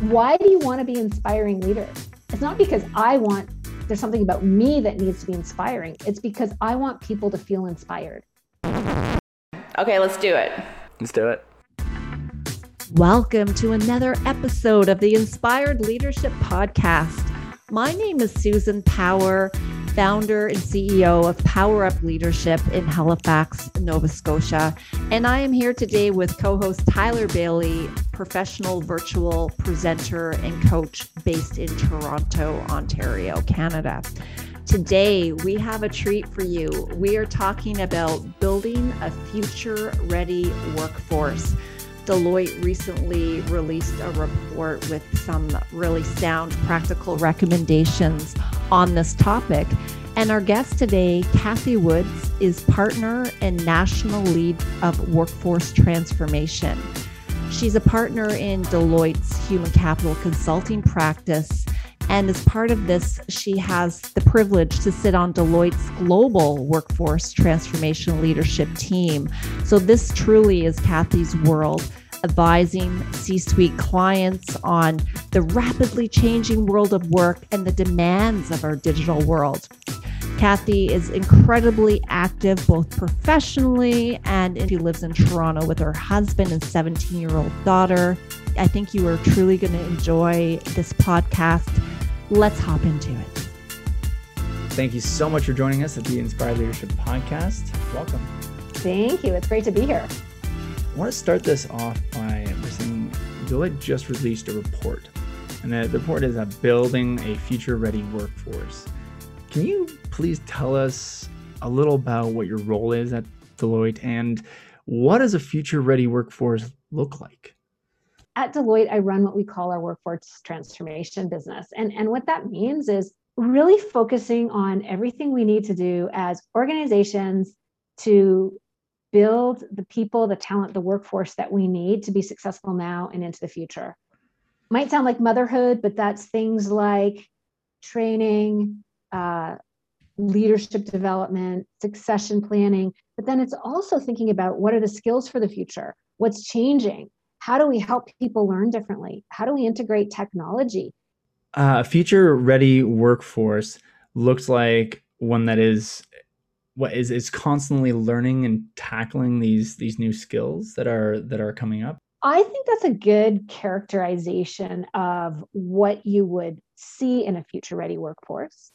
Why do you want to be inspiring leader? It's not because I want, there's something about me that needs to be inspiring. It's because I want people to feel inspired. Okay, let's do it. Let's do it. Welcome to another episode of the Inspired Leadership Podcast. My name is Susan Power, founder and CEO of Power Up Leadership in Halifax, Nova Scotia. And I am here today with co host Tyler Bailey, professional virtual presenter and coach based in Toronto, Ontario, Canada. Today, we have a treat for you. We are talking about building a future ready workforce. Deloitte recently released a report with some really sound practical recommendations on this topic. And our guest today, Kathy Woods, is partner and national lead of workforce transformation. She's a partner in Deloitte's human capital consulting practice. And as part of this, she has the privilege to sit on Deloitte's global workforce transformation leadership team. So, this truly is Kathy's world advising C suite clients on the rapidly changing world of work and the demands of our digital world. Kathy is incredibly active both professionally and she lives in Toronto with her husband and 17 year old daughter. I think you are truly going to enjoy this podcast. Let's hop into it. Thank you so much for joining us at the Inspired Leadership Podcast. Welcome. Thank you. It's great to be here. I want to start this off by saying Deloitte just released a report, and the report is a building a future ready workforce. Can you please tell us a little about what your role is at Deloitte and what does a future ready workforce look like? At Deloitte, I run what we call our workforce transformation business. And, and what that means is really focusing on everything we need to do as organizations to build the people, the talent, the workforce that we need to be successful now and into the future. Might sound like motherhood, but that's things like training, uh, leadership development, succession planning. But then it's also thinking about what are the skills for the future? What's changing? How do we help people learn differently? How do we integrate technology? A uh, future ready workforce looks like one that is what is is constantly learning and tackling these these new skills that are that are coming up? I think that's a good characterization of what you would see in a future ready workforce.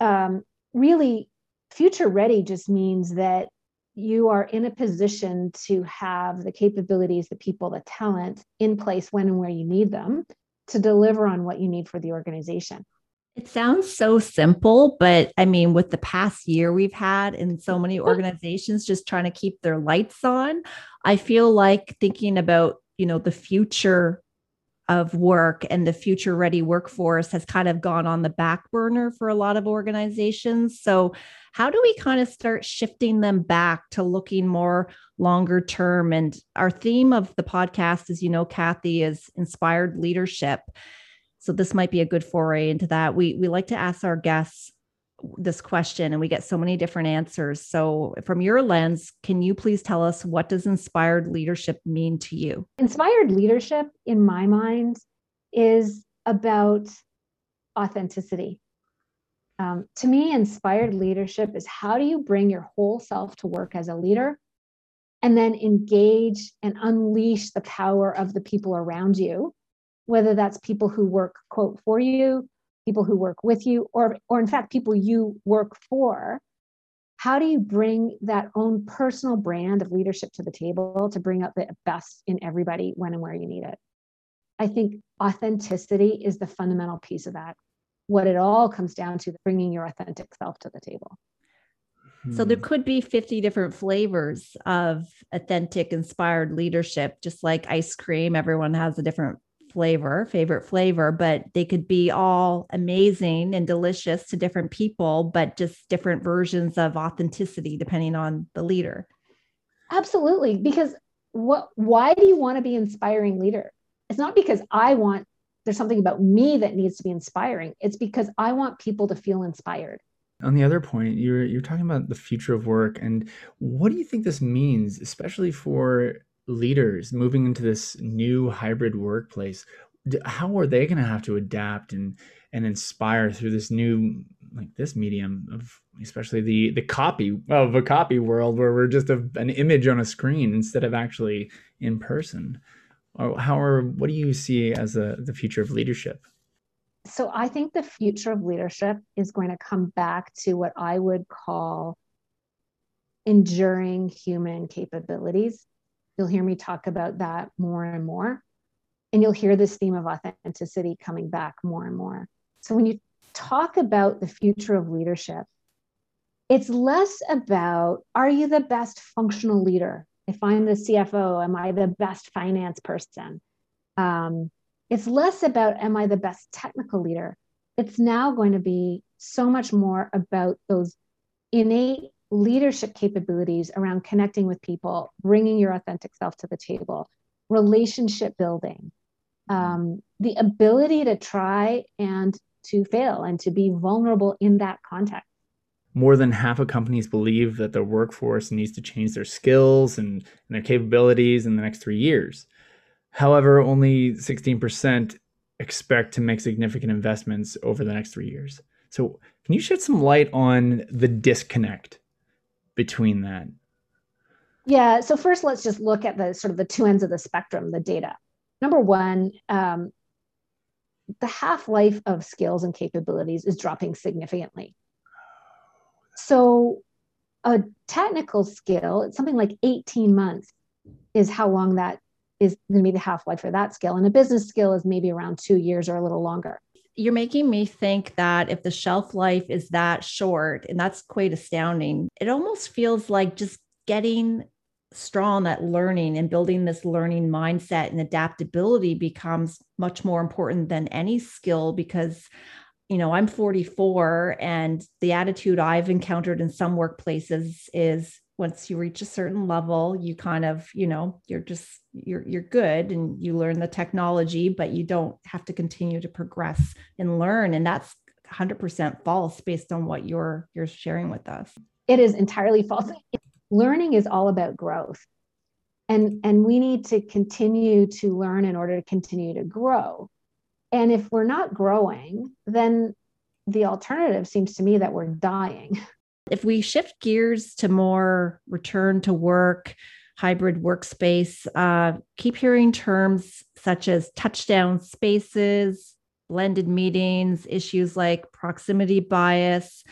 Um, really future ready just means that you are in a position to have the capabilities the people the talent in place when and where you need them to deliver on what you need for the organization it sounds so simple, but I mean, with the past year we've had in so many organizations just trying to keep their lights on, I feel like thinking about, you know, the future of work and the future ready workforce has kind of gone on the back burner for a lot of organizations. So, how do we kind of start shifting them back to looking more longer term? And our theme of the podcast, as you know, Kathy, is inspired leadership. So this might be a good foray into that. We we like to ask our guests this question and we get so many different answers. So from your lens, can you please tell us what does inspired leadership mean to you? Inspired leadership in my mind is about authenticity. Um, to me, inspired leadership is how do you bring your whole self to work as a leader and then engage and unleash the power of the people around you whether that's people who work quote for you people who work with you or or in fact people you work for how do you bring that own personal brand of leadership to the table to bring out the best in everybody when and where you need it? I think authenticity is the fundamental piece of that. What it all comes down to bringing your authentic self to the table. So there hmm. could be 50 different flavors of authentic inspired leadership just like ice cream everyone has a different flavor, favorite flavor, but they could be all amazing and delicious to different people, but just different versions of authenticity depending on the leader. Absolutely. Because what why do you want to be an inspiring leader? It's not because I want there's something about me that needs to be inspiring. It's because I want people to feel inspired. On the other point, you're you're talking about the future of work and what do you think this means, especially for leaders moving into this new hybrid workplace how are they going to have to adapt and and inspire through this new like this medium of especially the the copy of a copy world where we're just a, an image on a screen instead of actually in person? Or how are what do you see as a, the future of leadership? So i think the future of leadership is going to come back to what i would call enduring human capabilities you'll hear me talk about that more and more and you'll hear this theme of authenticity coming back more and more so when you talk about the future of leadership, it's less about are you the best functional leader? If I'm the CFO, am I the best finance person? Um, it's less about am I the best technical leader? It's now going to be so much more about those innate leadership capabilities around connecting with people, bringing your authentic self to the table, relationship building, um, the ability to try and to fail and to be vulnerable in that context. More than half of companies believe that their workforce needs to change their skills and, and their capabilities in the next three years. However, only 16% expect to make significant investments over the next three years. So, can you shed some light on the disconnect between that? Yeah. So first, let's just look at the sort of the two ends of the spectrum, the data. Number one, um, the half life of skills and capabilities is dropping significantly. So, a technical skill, it's something like 18 months is how long that is going to be the half life for that skill. And a business skill is maybe around two years or a little longer. You're making me think that if the shelf life is that short, and that's quite astounding, it almost feels like just getting strong at learning and building this learning mindset and adaptability becomes much more important than any skill because you know i'm 44 and the attitude i've encountered in some workplaces is once you reach a certain level you kind of you know you're just you're you're good and you learn the technology but you don't have to continue to progress and learn. And that's 100% false based on what you're you're sharing with us. It is entirely false. Learning is all about growth. And and we need to continue to learn in order to continue to grow. And if we're not growing then the alternative seems to me that we're dying if we shift gears to more return to work hybrid workspace uh, keep hearing terms such as touchdown spaces blended meetings issues like proximity bias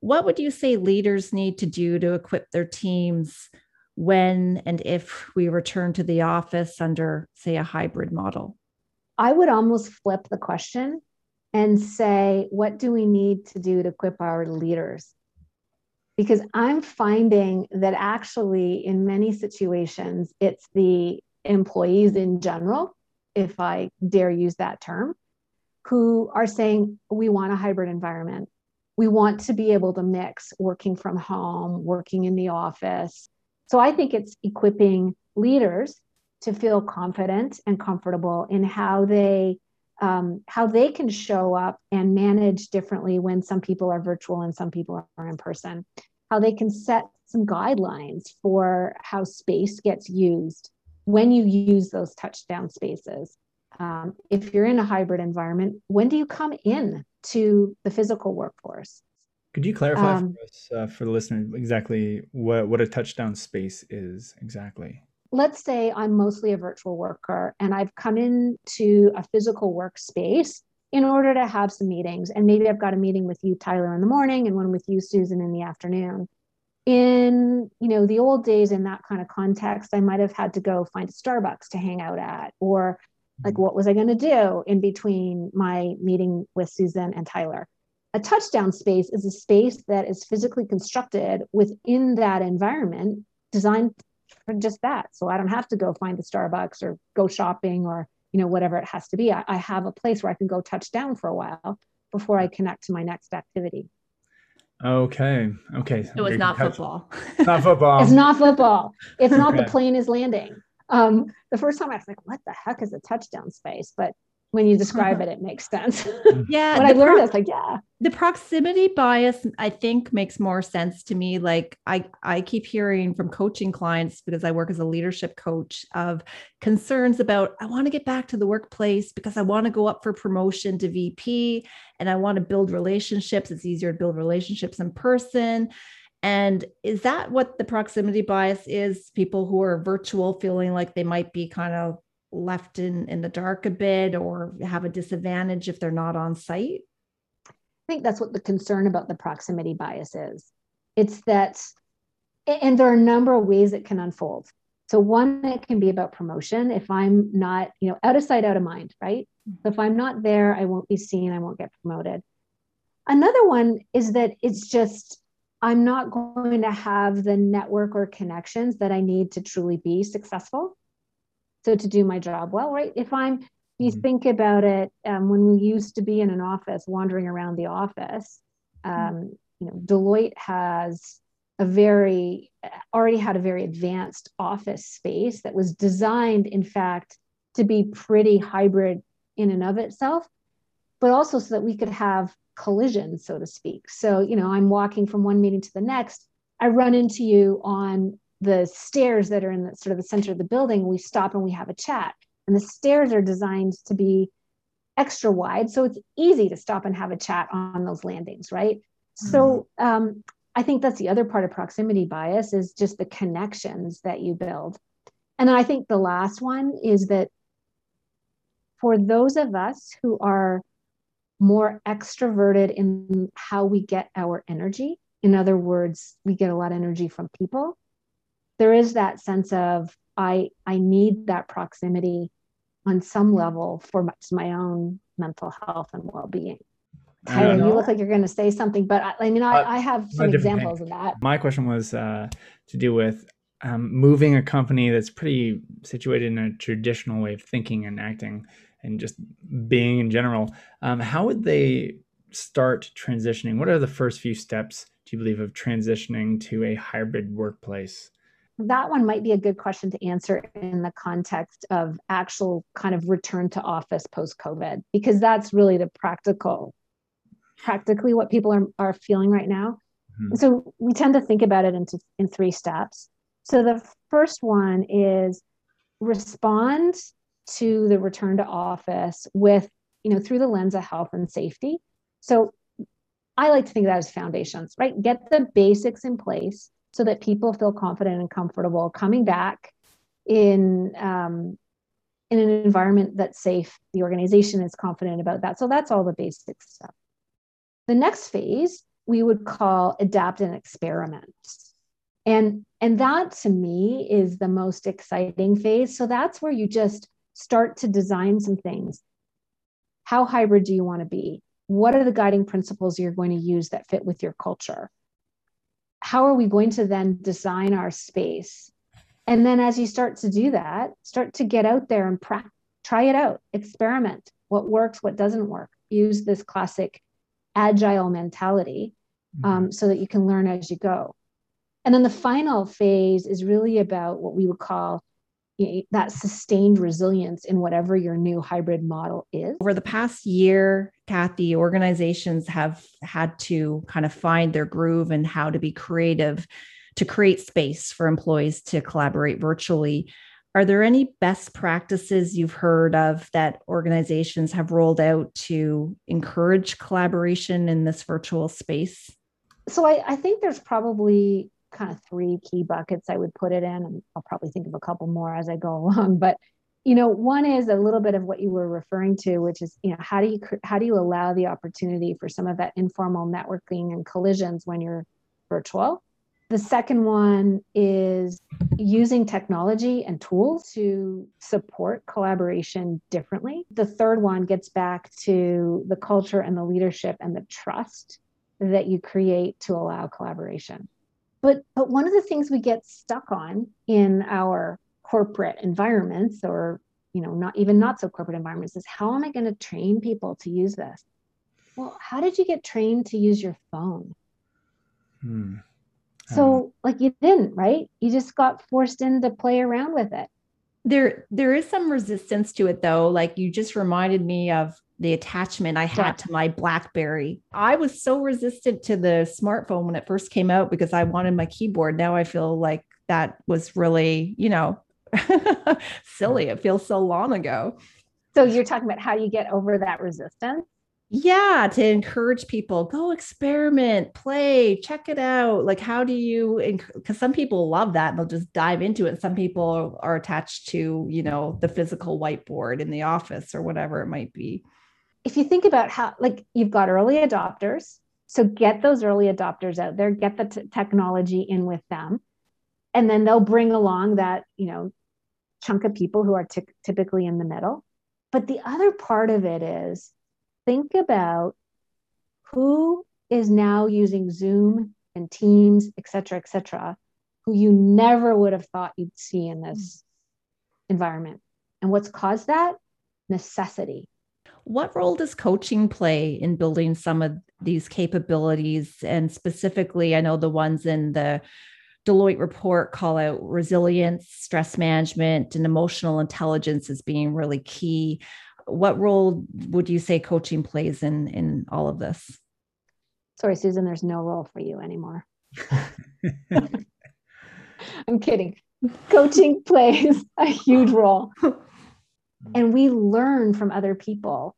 what would you say leaders need to do to equip their teams when and if we return to the office under, say, a hybrid model? I would almost flip the question and say, what do we need to do to equip our leaders? Because I'm finding that actually, in many situations, it's the employees in general, if I dare use that term, who are saying, we want a hybrid environment we want to be able to mix working from home, working in the office. So I think it's equipping leaders to feel confident and comfortable in how they um, how they can show up and manage differently when some people are virtual and some people are in person. How they can set some guidelines for how space gets used when you use those touchdown spaces. Um, if you're in a hybrid environment, when do you come in to the physical workforce. Could you clarify um, for us, uh, for the listener, exactly what, what a touchdown space is exactly? Let's say I'm mostly a virtual worker and I've come into a physical workspace in order to have some meetings. And maybe I've got a meeting with you, Tyler, in the morning and one with you, Susan, in the afternoon. In you know the old days in that kind of context, I might have had to go find a Starbucks to hang out at, or like, mm-hmm. what was I going to do in between my meeting with Susan and Tyler? A touchdown space is a space that is physically constructed within that environment, designed for just that. So I don't have to go find a Starbucks or go shopping or you know whatever it has to be. I, I have a place where I can go touch down for a while before I connect to my next activity. Okay. Okay. It was not football. not football. It's not football. It's not okay. the plane is landing. Um, the first time I was like, what the heck is a touchdown space? But when you describe it, it makes sense. Mm-hmm. Yeah. when I learned pro- this, like, yeah. the proximity bias i think makes more sense to me like i i keep hearing from coaching clients because i work as a leadership coach of concerns about i want to get back to the workplace because i want to go up for promotion to vp and i want to build relationships it's easier to build relationships in person and is that what the proximity bias is people who are virtual feeling like they might be kind of left in in the dark a bit or have a disadvantage if they're not on site I think that's what the concern about the proximity bias is. It's that, and there are a number of ways it can unfold. So one, it can be about promotion. If I'm not, you know, out of sight, out of mind, right? So if I'm not there, I won't be seen, I won't get promoted. Another one is that it's just, I'm not going to have the network or connections that I need to truly be successful. So to do my job well, right? If I'm you mm-hmm. think about it, um, when we used to be in an office, wandering around the office, mm-hmm. um, you know, Deloitte has a very already had a very advanced office space that was designed, in fact, to be pretty hybrid in and of itself, but also so that we could have collisions, so to speak. So, you know, I'm walking from one meeting to the next. I run into you on the stairs that are in the sort of the center of the building. We stop and we have a chat and the stairs are designed to be extra wide. So it's easy to stop and have a chat on those landings, right? Mm-hmm. So um, I think that's the other part of proximity bias is just the connections that you build. And I think the last one is that for those of us who are more extroverted in how we get our energy, in other words, we get a lot of energy from people, there is that sense of I I need that proximity on some level for my, my own mental health and well-being Tyler, you look like you're going to say something, but I, I mean, I, uh, I have some examples thing. of that. My question was uh, to do with um, moving a company that's pretty situated in a traditional way of thinking and acting and just being in general. Um, how would they start transitioning? What are the first few steps, do you believe, of transitioning to a hybrid workplace? That one might be a good question to answer in the context of actual kind of return to office post COVID, because that's really the practical, practically what people are, are feeling right now. Mm-hmm. So we tend to think about it into in three steps. So the first one is respond to the return to office with, you know, through the lens of health and safety. So I like to think of that as foundations, right? Get the basics in place so that people feel confident and comfortable coming back in um, in an environment that's safe. The organization is confident about that. So that's all the basic stuff. The next phase we would call adapt and experiment. And, and that to me is the most exciting phase. So that's where you just start to design some things. How hybrid do you want to be? What are the guiding principles you're going to use that fit with your culture? How are we going to then design our space? And then as you start to do that, start to get out there and pra- try it out, experiment what works, what doesn't work. Use this classic agile mentality um, mm-hmm. so that you can learn as you go. And then the final phase is really about what we would call that sustained resilience in whatever your new hybrid model is. Over the past year, Kathy, organizations have had to kind of find their groove and how to be creative to create space for employees to collaborate virtually. Are there any best practices you've heard of that organizations have rolled out to encourage collaboration in this virtual space? So I, I think there's probably kind of three key buckets I would put it in, I'll probably think of a couple more as I go along. But you know, one is a little bit of what you were referring to, which is you know how do you how do you allow the opportunity for some of that informal networking and collisions when you're virtual. The second one is using technology and tools to support collaboration differently. The third one gets back to the culture and the leadership and the trust that you create to allow collaboration. But but one of the things we get stuck on in our corporate environments or you know not even not so corporate environments is how am I going to train people to use this? Well, how did you get trained to use your phone? Hmm. So like you didn't, right? You just got forced in to play around with it. There there is some resistance to it though. Like you just reminded me of the attachment I had yeah. to my Blackberry. I was so resistant to the smartphone when it first came out because I wanted my keyboard. Now I feel like that was really, you know, silly. It feels so long ago. So you're talking about how you get over that resistance? yeah to encourage people go experiment play check it out like how do you because some people love that and they'll just dive into it some people are attached to you know the physical whiteboard in the office or whatever it might be if you think about how like you've got early adopters so get those early adopters out there get the t- technology in with them and then they'll bring along that you know chunk of people who are t- typically in the middle but the other part of it is think about who is now using Zoom and Teams, et cetera, et cetera, who you never would have thought you'd see in this mm. environment. And what's caused that? Necessity. What role does coaching play in building some of these capabilities? And specifically, I know the ones in the Deloitte report call out resilience, stress management, and emotional intelligence as being really key. What role would you say coaching plays in in all of this? Sorry susan there's no role for you anymore. I'm kidding. Coaching plays a huge role. And we learn from other people.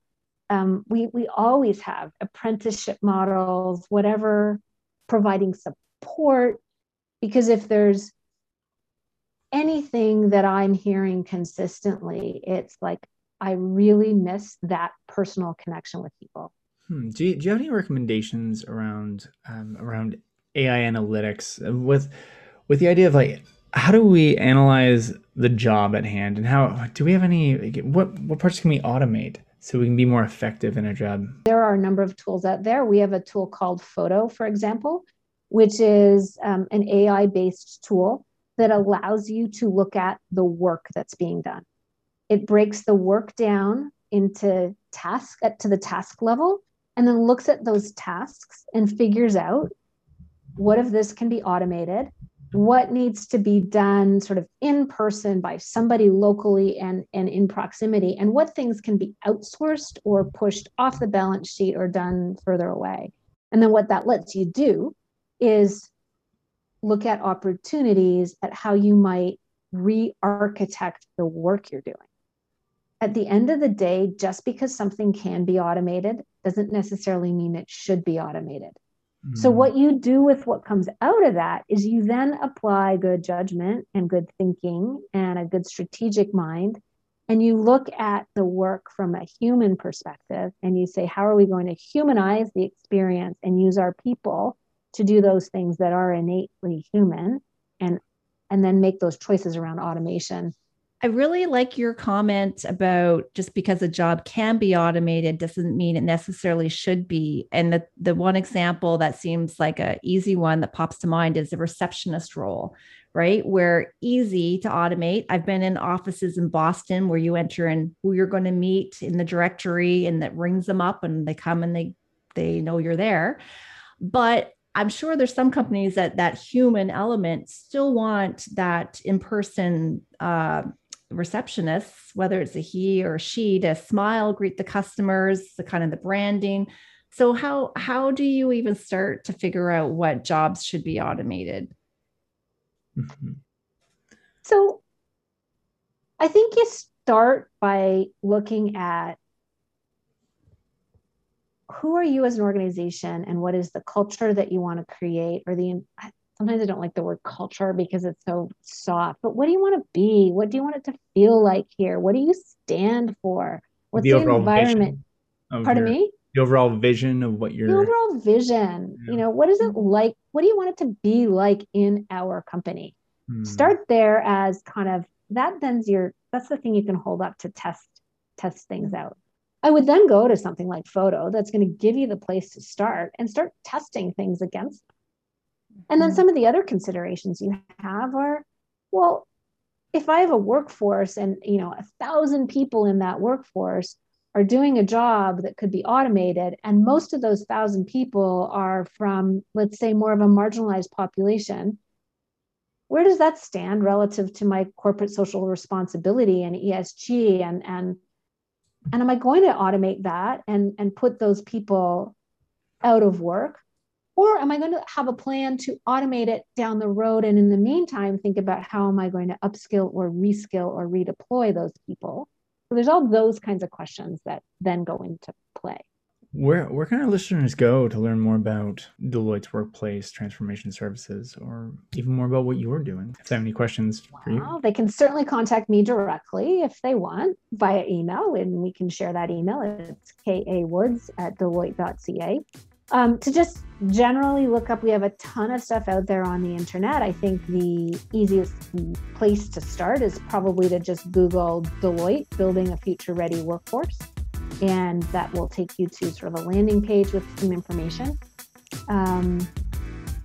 Um, we we always have apprenticeship models whatever providing support because if there's anything that i'm hearing consistently it's like I really miss that personal connection with people. Hmm. Do, you, do you have any recommendations around um, around AI analytics with with the idea of like how do we analyze the job at hand and how do we have any what what parts can we automate so we can be more effective in a job? There are a number of tools out there. We have a tool called Photo, for example, which is um, an AI based tool that allows you to look at the work that's being done. It breaks the work down into task at to the task level and then looks at those tasks and figures out what of this can be automated what needs to be done sort of in person by somebody locally and, and in proximity and what things can be outsourced or pushed off the balance sheet or done further away and then what that lets you do is look at opportunities at how you might re-architect the work you're doing at the end of the day, just because something can be automated doesn't necessarily mean it should be automated. Mm. So, what you do with what comes out of that is you then apply good judgment and good thinking and a good strategic mind. And you look at the work from a human perspective and you say, how are we going to humanize the experience and use our people to do those things that are innately human and and then make those choices around automation I really like your comment about just because a job can be automated doesn't mean it necessarily should be. And the, the one example that seems like an easy one that pops to mind is the receptionist role, right? Where easy to automate. I've been in offices in Boston where you enter in who you're going to meet in the directory and that rings them up and they come and they they know you're there. But I'm sure there's some companies that that human element still want that in-person uh, receptionists, whether it's a he or she, to smile, greet the customers, the kind of the branding. So how how do you even start to figure out what jobs should be automated? Mm-hmm. So I think you start by looking at who are you as an organization and what is the culture that you want to create or the sometimes I don't like the word culture because it's so soft, but what do you want to be? What do you want it to feel like here? What do you stand for? What's the, the environment? Pardon your, me? The overall vision of what you're the overall vision. Yeah. You know, what is it like? What do you want it to be like in our company? Hmm. Start there as kind of that then's your that's the thing you can hold up to test test things out. I would then go to something like photo that's going to give you the place to start and start testing things against and then mm-hmm. some of the other considerations you have are, well, if I have a workforce and you know a thousand people in that workforce are doing a job that could be automated, and most of those thousand people are from, let's say, more of a marginalized population, where does that stand relative to my corporate social responsibility and ESG and and and am I going to automate that and, and put those people out of work? Or am I going to have a plan to automate it down the road? And in the meantime, think about how am I going to upskill or reskill or redeploy those people? So there's all those kinds of questions that then go into play. Where where can our listeners go to learn more about Deloitte's workplace transformation services, or even more about what you're doing? If they have any questions for you, they can certainly contact me directly if they want via email, and we can share that email. It's kawoods at deloitte.ca. Um, to just generally look up, we have a ton of stuff out there on the internet. I think the easiest place to start is probably to just Google Deloitte building a future ready workforce and that will take you to sort of a landing page with some information um,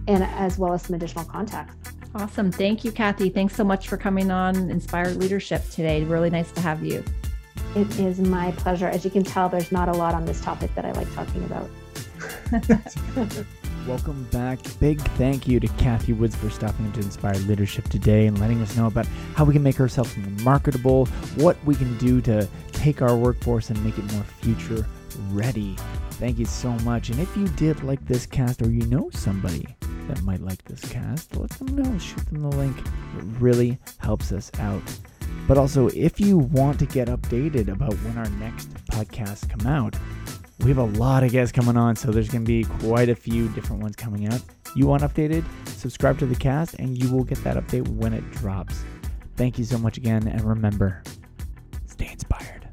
and as well as some additional contacts. Awesome. Thank you, Kathy. Thanks so much for coming on Inspired Leadership today. Really nice to have you. It is my pleasure. As you can tell, there's not a lot on this topic that I like talking about. Welcome back. Big thank you to Kathy Woods for stopping into inspire Leadership today and letting us know about how we can make ourselves more marketable, what we can do to take our workforce and make it more future ready. Thank you so much. And if you did like this cast or you know somebody that might like this cast, let them know. Shoot them the link. It really helps us out. But also, if you want to get updated about when our next podcasts come out, we have a lot of guests coming on, so there's going to be quite a few different ones coming out. You want updated? Subscribe to the cast, and you will get that update when it drops. Thank you so much again, and remember, stay inspired.